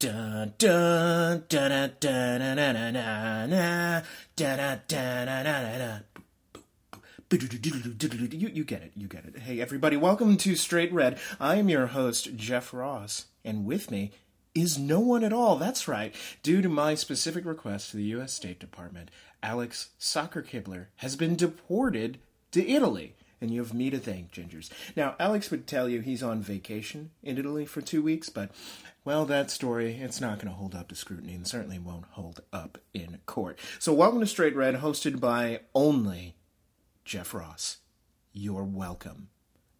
You, you get it, you get it. Hey everybody, welcome to Straight Red. I am your host Geoff Ross, and with me is no one at all. That's right. Due to my specific request to the U.S. State Department, Alex Soccer Kibler has been deported to Italy. And you have me to thank, Gingers. Now, Alex would tell you he's on vacation in Italy for two weeks, but, well, that story, it's not going to hold up to scrutiny and certainly won't hold up in court. So, welcome to Straight Red, hosted by only Geoff Ross. You're welcome.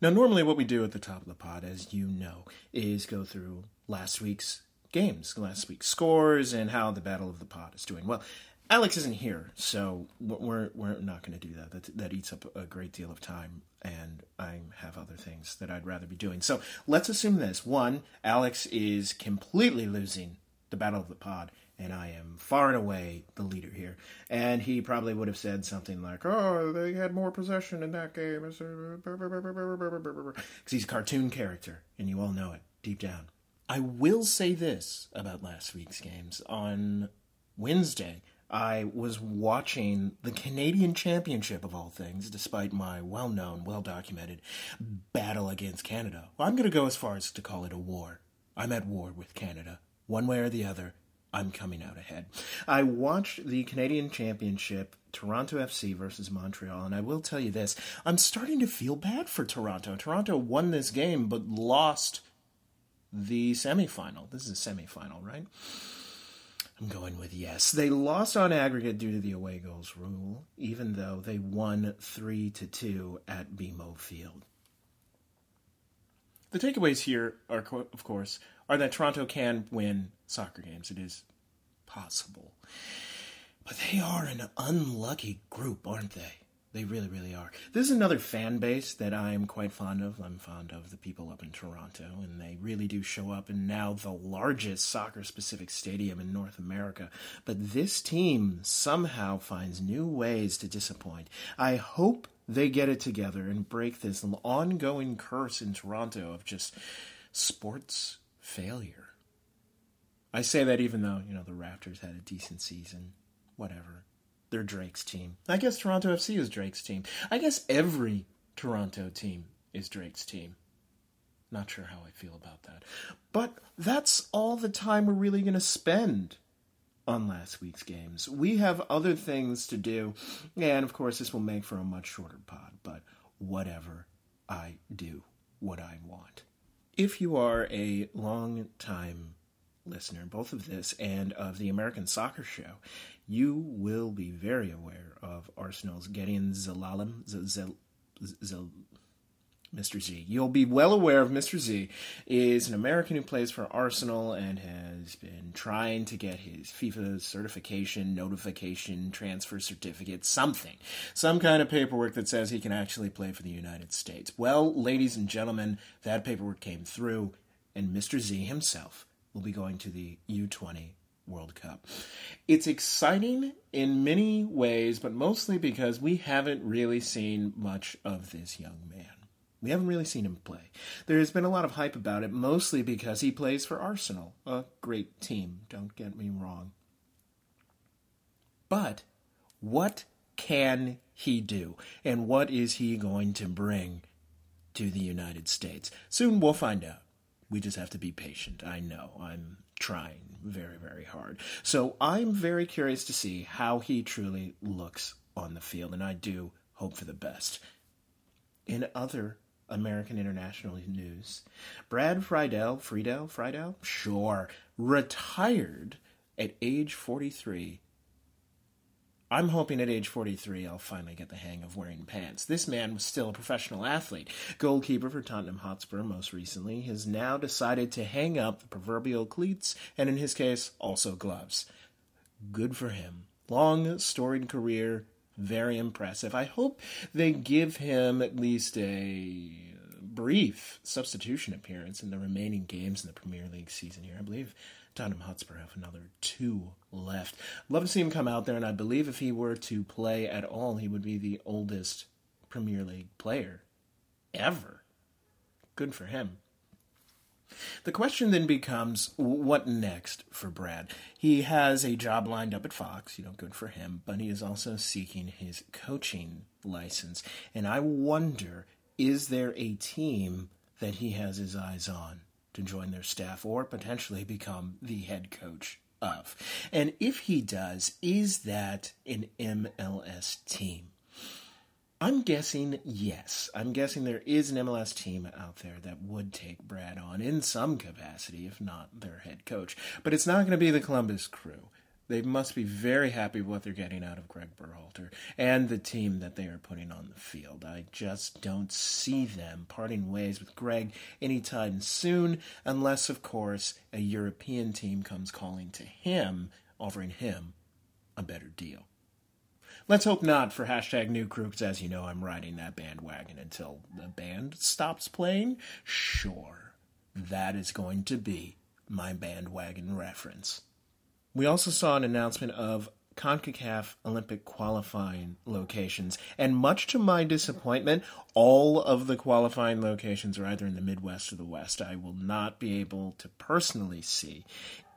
Now, normally, what we do at the top of the pod, as you know, is go through last week's games, last week's scores, and how the Battle of the Pod is doing. Well, Alex isn't here, so we're we're not going to do that. That that eats up a great deal of time, and I have other things that I'd rather be doing. So let's assume this: one, Alex is completely losing the battle of the pod, and I am far and away the leader here. And he probably would have said something like, "Oh, they had more possession in that game," uh, because he's a cartoon character, and you all know it deep down. I will say this about last week's games on Wednesday. I was watching the Canadian Championship of all things, despite my well known, well documented battle against Canada. Well, I'm going to go as far as to call it a war. I'm at war with Canada. One way or the other, I'm coming out ahead. I watched the Canadian Championship, Toronto FC versus Montreal, and I will tell you this I'm starting to feel bad for Toronto. Toronto won this game, but lost the semifinal. This is a semifinal, right? I'm going with yes. They lost on aggregate due to the away goals rule, even though they won 3 to 2 at BMO Field. The takeaways here are of course are that Toronto can win soccer games. It is possible. But they are an unlucky group, aren't they? They really, really are. This is another fan base that I am quite fond of. I'm fond of the people up in Toronto, and they really do show up in now the largest soccer specific stadium in North America. But this team somehow finds new ways to disappoint. I hope they get it together and break this ongoing curse in Toronto of just sports failure. I say that even though, you know, the Raptors had a decent season. Whatever they're Drake's team. I guess Toronto FC is Drake's team. I guess every Toronto team is Drake's team. Not sure how I feel about that. But that's all the time we're really going to spend on last week's games. We have other things to do, and of course, this will make for a much shorter pod, but whatever. I do what I want. If you are a long time listener, both of this and of the American Soccer Show, you will be very aware of Arsenal's Gedion Zelalem. Mr. Z. You'll be well aware of Mr. Z is an American who plays for Arsenal and has been trying to get his FIFA certification, notification, transfer certificate, something. Some kind of paperwork that says he can actually play for the United States. Well, ladies and gentlemen, that paperwork came through and Mr. Z himself will be going to the U20 World Cup. It's exciting in many ways, but mostly because we haven't really seen much of this young man. We haven't really seen him play. There has been a lot of hype about it, mostly because he plays for Arsenal, a great team, don't get me wrong. But what can he do? And what is he going to bring to the United States? Soon we'll find out. We just have to be patient. I know. I'm trying very, very hard. So I'm very curious to see how he truly looks on the field, and I do hope for the best. In other American international news, Brad Friedel, Friedel, Friedel, sure, retired at age 43 I'm hoping at age 43 I'll finally get the hang of wearing pants. This man was still a professional athlete. Goalkeeper for Tottenham Hotspur most recently has now decided to hang up the proverbial cleats and, in his case, also gloves. Good for him. Long, storied career, very impressive. I hope they give him at least a brief substitution appearance in the remaining games in the Premier League season here. I believe Tottenham Hotspur have another two left. Love to see him come out there, and I believe if he were to play at all, he would be the oldest Premier League player ever. Good for him. The question then becomes what next for Brad? He has a job lined up at Fox, you know, good for him, but he is also seeking his coaching license. And I wonder is there a team that he has his eyes on to join their staff or potentially become the head coach of? And if he does, is that an MLS team? I'm guessing yes. I'm guessing there is an MLS team out there that would take Brad on in some capacity, if not their head coach. But it's not going to be the Columbus crew. They must be very happy with what they're getting out of Greg Berhalter and the team that they are putting on the field. I just don't see them parting ways with Greg anytime soon, unless, of course, a European team comes calling to him, offering him a better deal. Let's hope not for hashtag new because as you know, I'm riding that bandwagon until the band stops playing. Sure, that is going to be my bandwagon reference. We also saw an announcement of CONCACAF Olympic qualifying locations. And much to my disappointment, all of the qualifying locations are either in the Midwest or the West. I will not be able to personally see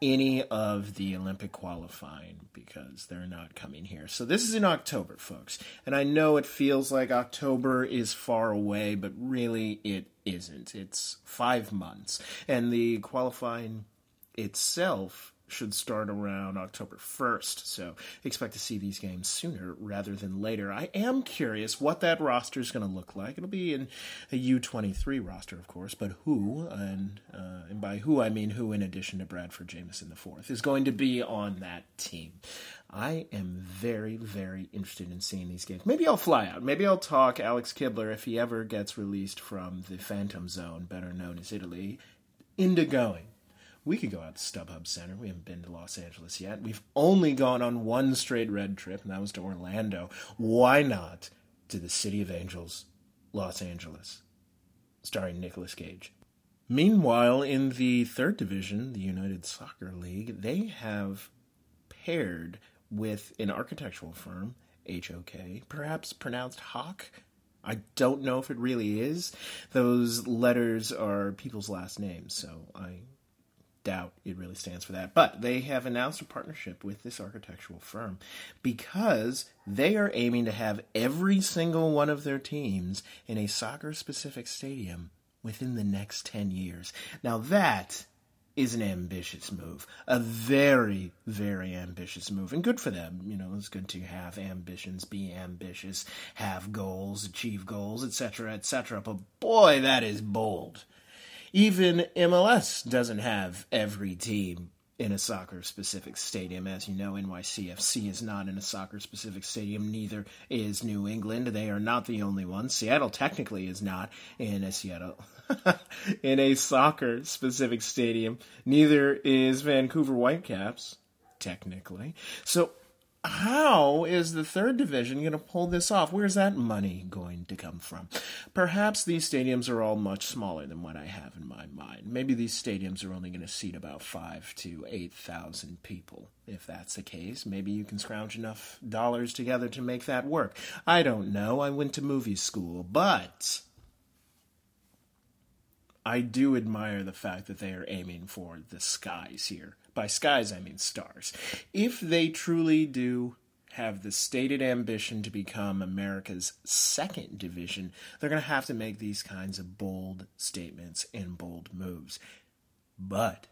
any of the Olympic qualifying because they're not coming here. So this is in October, folks. And I know it feels like October is far away, but really it isn't. It's five months. And the qualifying itself should start around October 1st. So expect to see these games sooner rather than later. I am curious what that roster is going to look like. It'll be in a U23 roster, of course, but who, and, uh, and by who I mean who in addition to Bradford Jamieson IV, is going to be on that team. I am very, very interested in seeing these games. Maybe I'll fly out. Maybe I'll talk Alex Kibler if he ever gets released from the Phantom Zone, better known as Italy, into going we could go out to StubHub Center. We haven't been to Los Angeles yet. We've only gone on one straight red trip, and that was to Orlando. Why not to the City of Angels, Los Angeles, starring Nicolas Cage? Meanwhile, in the third division, the United Soccer League, they have paired with an architectural firm, HOK, perhaps pronounced Hawk. I don't know if it really is. Those letters are people's last names, so I doubt it really stands for that. But they have announced a partnership with this architectural firm because they are aiming to have every single one of their teams in a soccer specific stadium within the next 10 years. Now that is an ambitious move. A very, very ambitious move. And good for them. You know, it's good to have ambitions, be ambitious, have goals, achieve goals, etc., etc. But boy, that is bold. Even MLS doesn't have every team in a soccer specific stadium. As you know, NYCFC is not in a soccer specific stadium, neither is New England. They are not the only ones. Seattle technically is not in a Seattle in a soccer specific stadium. Neither is Vancouver Whitecaps, technically. So how is the third division going to pull this off? Where's that money going to come from? Perhaps these stadiums are all much smaller than what I have in my mind. Maybe these stadiums are only going to seat about five to eight thousand people. If that's the case, maybe you can scrounge enough dollars together to make that work. I don't know. I went to movie school, but I do admire the fact that they are aiming for the skies here. By skies, I mean stars. If they truly do have the stated ambition to become America's second division, they're going to have to make these kinds of bold statements and bold moves. But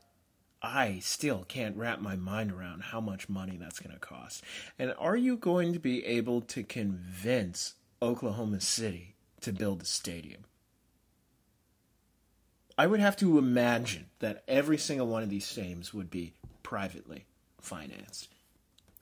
I still can't wrap my mind around how much money that's going to cost. And are you going to be able to convince Oklahoma City to build a stadium? I would have to imagine that every single one of these stadiums would be privately financed.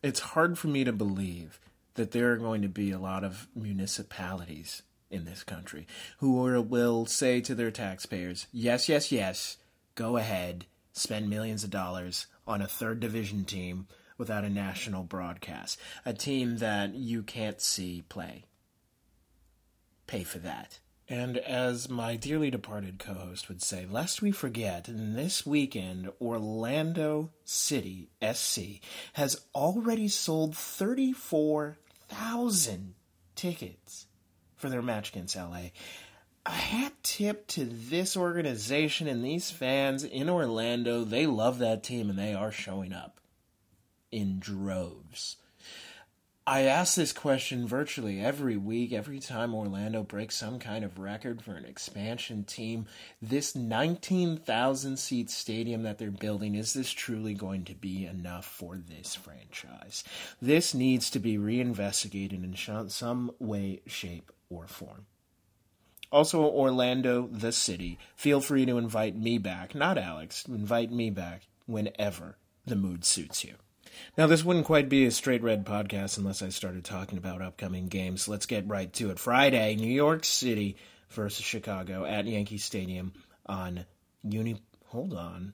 It's hard for me to believe that there are going to be a lot of municipalities in this country who will say to their taxpayers, yes, yes, yes, go ahead, spend millions of dollars on a third division team without a national broadcast, a team that you can't see play. Pay for that. And as my dearly departed co host would say, lest we forget, this weekend, Orlando City SC has already sold 34,000 tickets for their match against LA. a hat tip to this organization and these fans in Orlando. They love that team and they are showing up in droves. I ask this question virtually every week, every time Orlando breaks some kind of record for an expansion team. This 19,000 seat stadium that they're building, is this truly going to be enough for this franchise? This needs to be reinvestigated in some way, shape, or form. Also, Orlando, the city, feel free to invite me back, not Alex, invite me back whenever the mood suits you. Now, this wouldn't quite be a straight red podcast unless I started talking about upcoming games. Let's get right to it. Friday, New York City versus Chicago at Yankee Stadium on Uni. Hold on.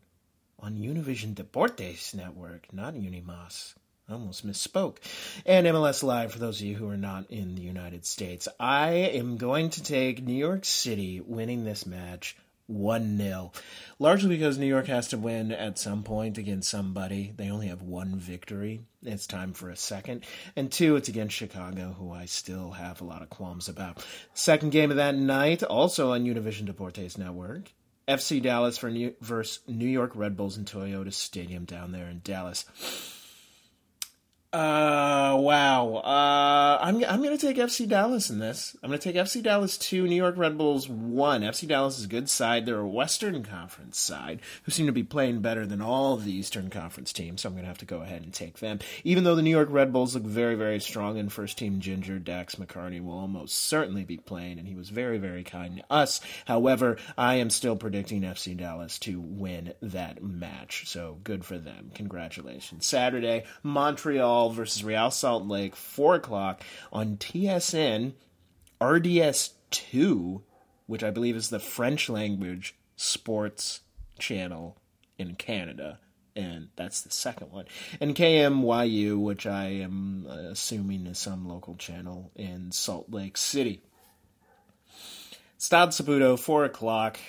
On Univision Deportes Network, not Unimas. I almost misspoke. And MLS Live for those of you who are not in the United States. I am going to take New York City winning this match 1 0. Largely because New York has to win at some point against somebody. They only have one victory. It's time for a second. And two, it's against Chicago, who I still have a lot of qualms about. Second game of that night, also on Univision Deportes Network. FC Dallas for New, versus New York Red Bulls in Toyota Stadium down there in Dallas. Uh, wow. Uh, I'm I'm gonna take FC Dallas in this. I'm gonna take FC Dallas two, New York Red Bulls one. FC Dallas is a good side. They're a Western Conference side who seem to be playing better than all of the Eastern Conference teams. So I'm gonna have to go ahead and take them. Even though the New York Red Bulls look very very strong and first team Ginger Dax McCarty will almost certainly be playing, and he was very very kind to us. However, I am still predicting FC Dallas to win that match. So good for them. Congratulations. Saturday, Montreal versus Real Salt Lake, 4 o'clock on TSN RDS 2, which I believe is the French language sports channel in Canada. And that's the second one. And KMYU, which I am uh, assuming is some local channel in Salt Lake City. Stade Saputo, 4 o'clock.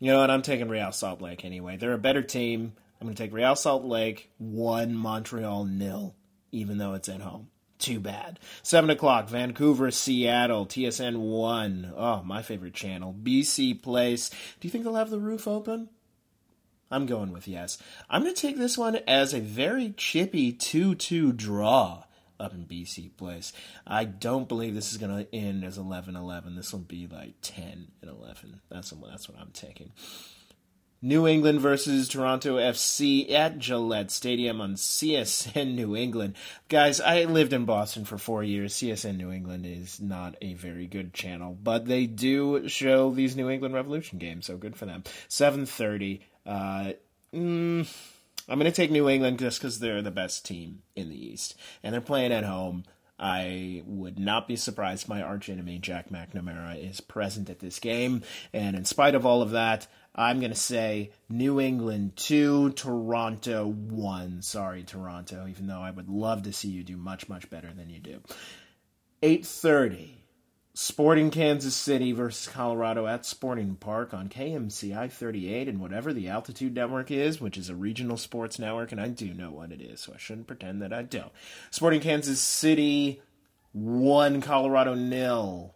You know what? I'm taking Real Salt Lake anyway. They're a better team. I'm going to take Real Salt Lake, 1, Montreal, nil even though it's at home. Too bad. 7 o'clock, Vancouver, Seattle, TSN 1. Oh, my favorite channel. BC Place. Do you think they'll have the roof open? I'm going with yes. I'm going to take this one as a very chippy 2 2 draw up in BC Place. I don't believe this is going to end as 11 11. This will be like 10 and 11. That's, that's what I'm taking. New England versus Toronto FC at Gillette Stadium on CSN New England. Guys, I lived in Boston for four years. CSN New England is not a very good channel, but they do show these New England Revolution games, so good for them. 7.30. Uh, mm, I'm going to take New England just because they're the best team in the East, and they're playing at home. I would not be surprised my archenemy Jack McNamara is present at this game. And in spite of all of that, I'm going to say New England 2, Toronto 1. Sorry, Toronto, even though I would love to see you do much, much better than you do. 8.30, Sporting Kansas City versus Colorado at Sporting Park on KMCI 38 and whatever the Altitude Network is, which is a regional sports network, and I do know what it is, so I shouldn't pretend that I don't. Sporting Kansas City 1, Colorado nil.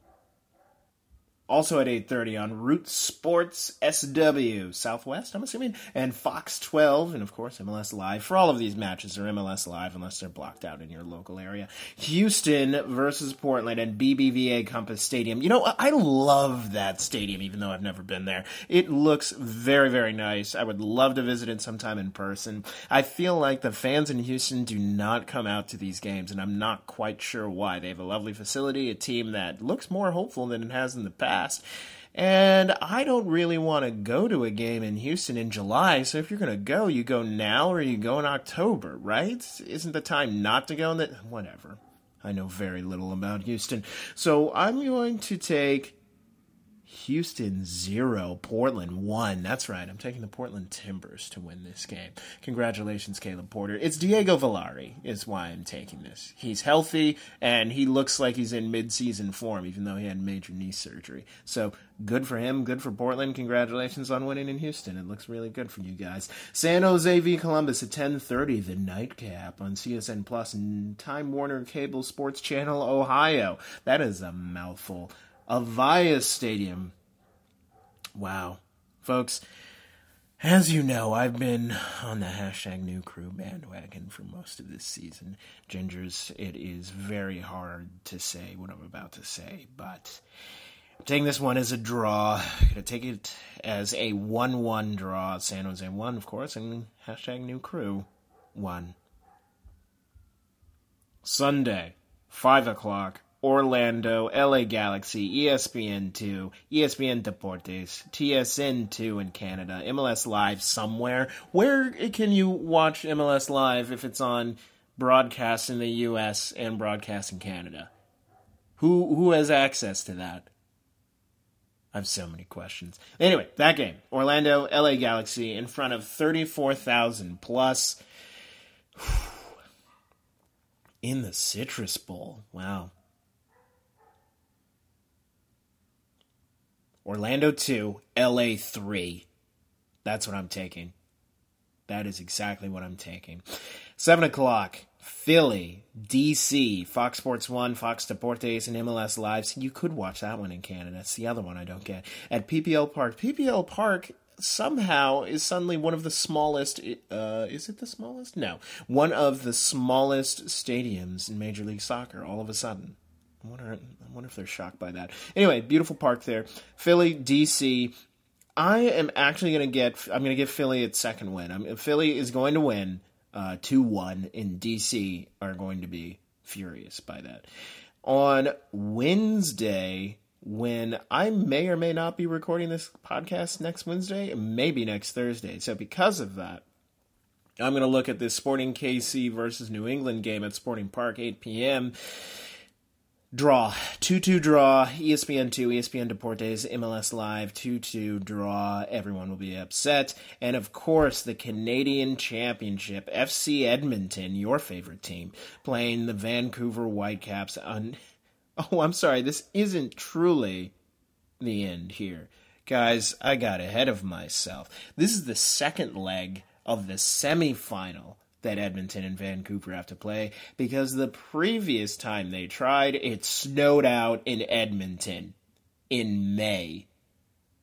Also at 8.30 on Root Sports SW, Southwest, I'm assuming, and Fox 12, and of course MLS Live. For all of these matches are MLS Live unless they're blocked out in your local area. Houston versus Portland and BBVA Compass Stadium. You know, I love that stadium, even though I've never been there. It looks very, very nice. I would love to visit it sometime in person. I feel like the fans in Houston do not come out to these games, and I'm not quite sure why. They have a lovely facility, a team that looks more hopeful than it has in the past And I don't really want to go to a game in Houston in July. So if you're going to go, you go now or you go in October, right? Isn't the time not to go in that? Whatever. I know very little about Houston. So I'm going to take Houston zero, Portland one. That's right. I'm taking the Portland Timbers to win this game. Congratulations, Caleb Porter. It's Diego Valeri is why I'm taking this. He's healthy and he looks like he's in mid-season form, even though he had major knee surgery. So good for him. Good for Portland. Congratulations on winning in Houston. It looks really good for you guys. San Jose v Columbus at 10:30. The nightcap on CSN Plus and Time Warner Cable Sports Channel Ohio. That is a mouthful. Avaya Stadium. Wow. Folks, as you know, I've been on the hashtag new crew bandwagon for most of this season. Gingers, it is very hard to say what I'm about to say, but I'm taking this one as a draw. I'm going to take it as a 1 1 draw. San Jose 1, of course, and hashtag new crew 1. Sunday, 5 o'clock, Orlando, LA Galaxy, ESPN2, ESPN Deportes, TSN2 in Canada, MLS Live somewhere. Where can you watch MLS Live if it's on broadcast in the US and broadcast in Canada? Who who has access to that? I have so many questions. Anyway, that game, Orlando, LA Galaxy in front of 34,000 plus in the Citrus Bowl. Wow. Orlando 2, LA 3. That's what I'm taking. That is exactly what I'm taking. 7 o'clock, Philly, DC, Fox Sports 1, Fox Deportes, and MLS Live. So you could watch that one in Canada. It's the other one I don't get. At PPL Park. PPL Park somehow is suddenly one of the smallest. Uh, is it the smallest? No. One of the smallest stadiums in Major League Soccer all of a sudden. I wonder, I wonder if they're shocked by that. Anyway, beautiful park there. Philly, DC. I am actually going to get. I'm going to give Philly its second win. I'm, Philly is going to win uh, two one, and DC are going to be furious by that. On Wednesday, when I may or may not be recording this podcast next Wednesday, maybe next Thursday. So because of that, I'm going to look at this Sporting KC versus New England game at Sporting Park, 8 p.m. Draw. 2 2 draw. ESPN 2, ESPN Deportes, MLS Live, 2 2 draw. Everyone will be upset. And of course, the Canadian Championship. FC Edmonton, your favorite team, playing the Vancouver Whitecaps on. Oh, I'm sorry. This isn't truly the end here. Guys, I got ahead of myself. This is the second leg of the semifinal that Edmonton and Vancouver have to play because the previous time they tried, it snowed out in Edmonton in May.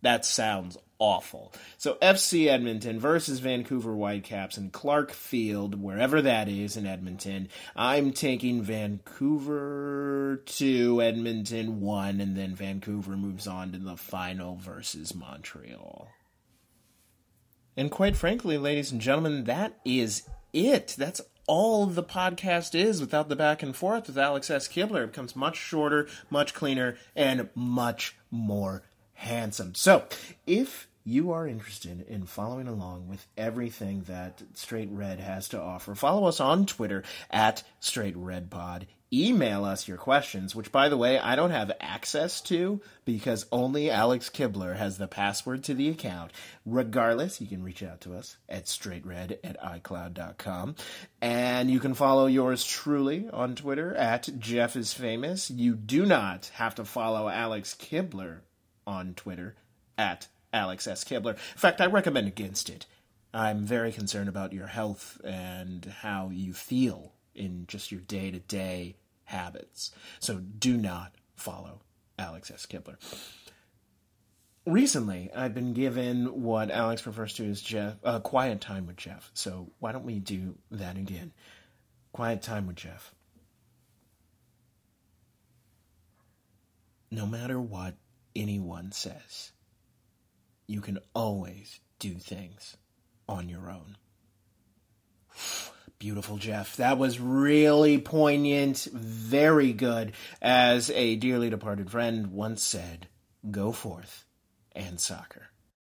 That sounds awful. So FC Edmonton versus Vancouver Whitecaps in Clarke Field, wherever that is in Edmonton. I'm taking Vancouver to Edmonton 1 and then Vancouver moves on to the final versus Montreal. And quite frankly, ladies and gentlemen, that is it. That's all the podcast is without the back and forth with Alex S. Kibler. It becomes much shorter, much cleaner, and much more handsome. So, if you are interested in following along with everything that Straight Red has to offer, follow us on Twitter at Straight Red Pod email us your questions, which, by the way, I don't have access to because only Alex Kibler has the password to the account. Regardless, you can reach out to us at straightred at icloud.com. And you can follow yours truly on Twitter at Geoff is Famous. You do not have to follow Alex Kibler on Twitter at Alex S. Kibler. In fact, I recommend against it. I'm very concerned about your health and how you feel in just your day to day habits. So do not follow Alex S. Kibler. Recently, I've been given what Alex refers to as Geoff, uh, quiet time with Geoff. So why don't we do that again? Quiet time with Geoff. No matter what anyone says, you can always do things on your own. Beautiful, Geoff. That was really poignant, very good. As a dearly departed friend once said, go forth and soccer.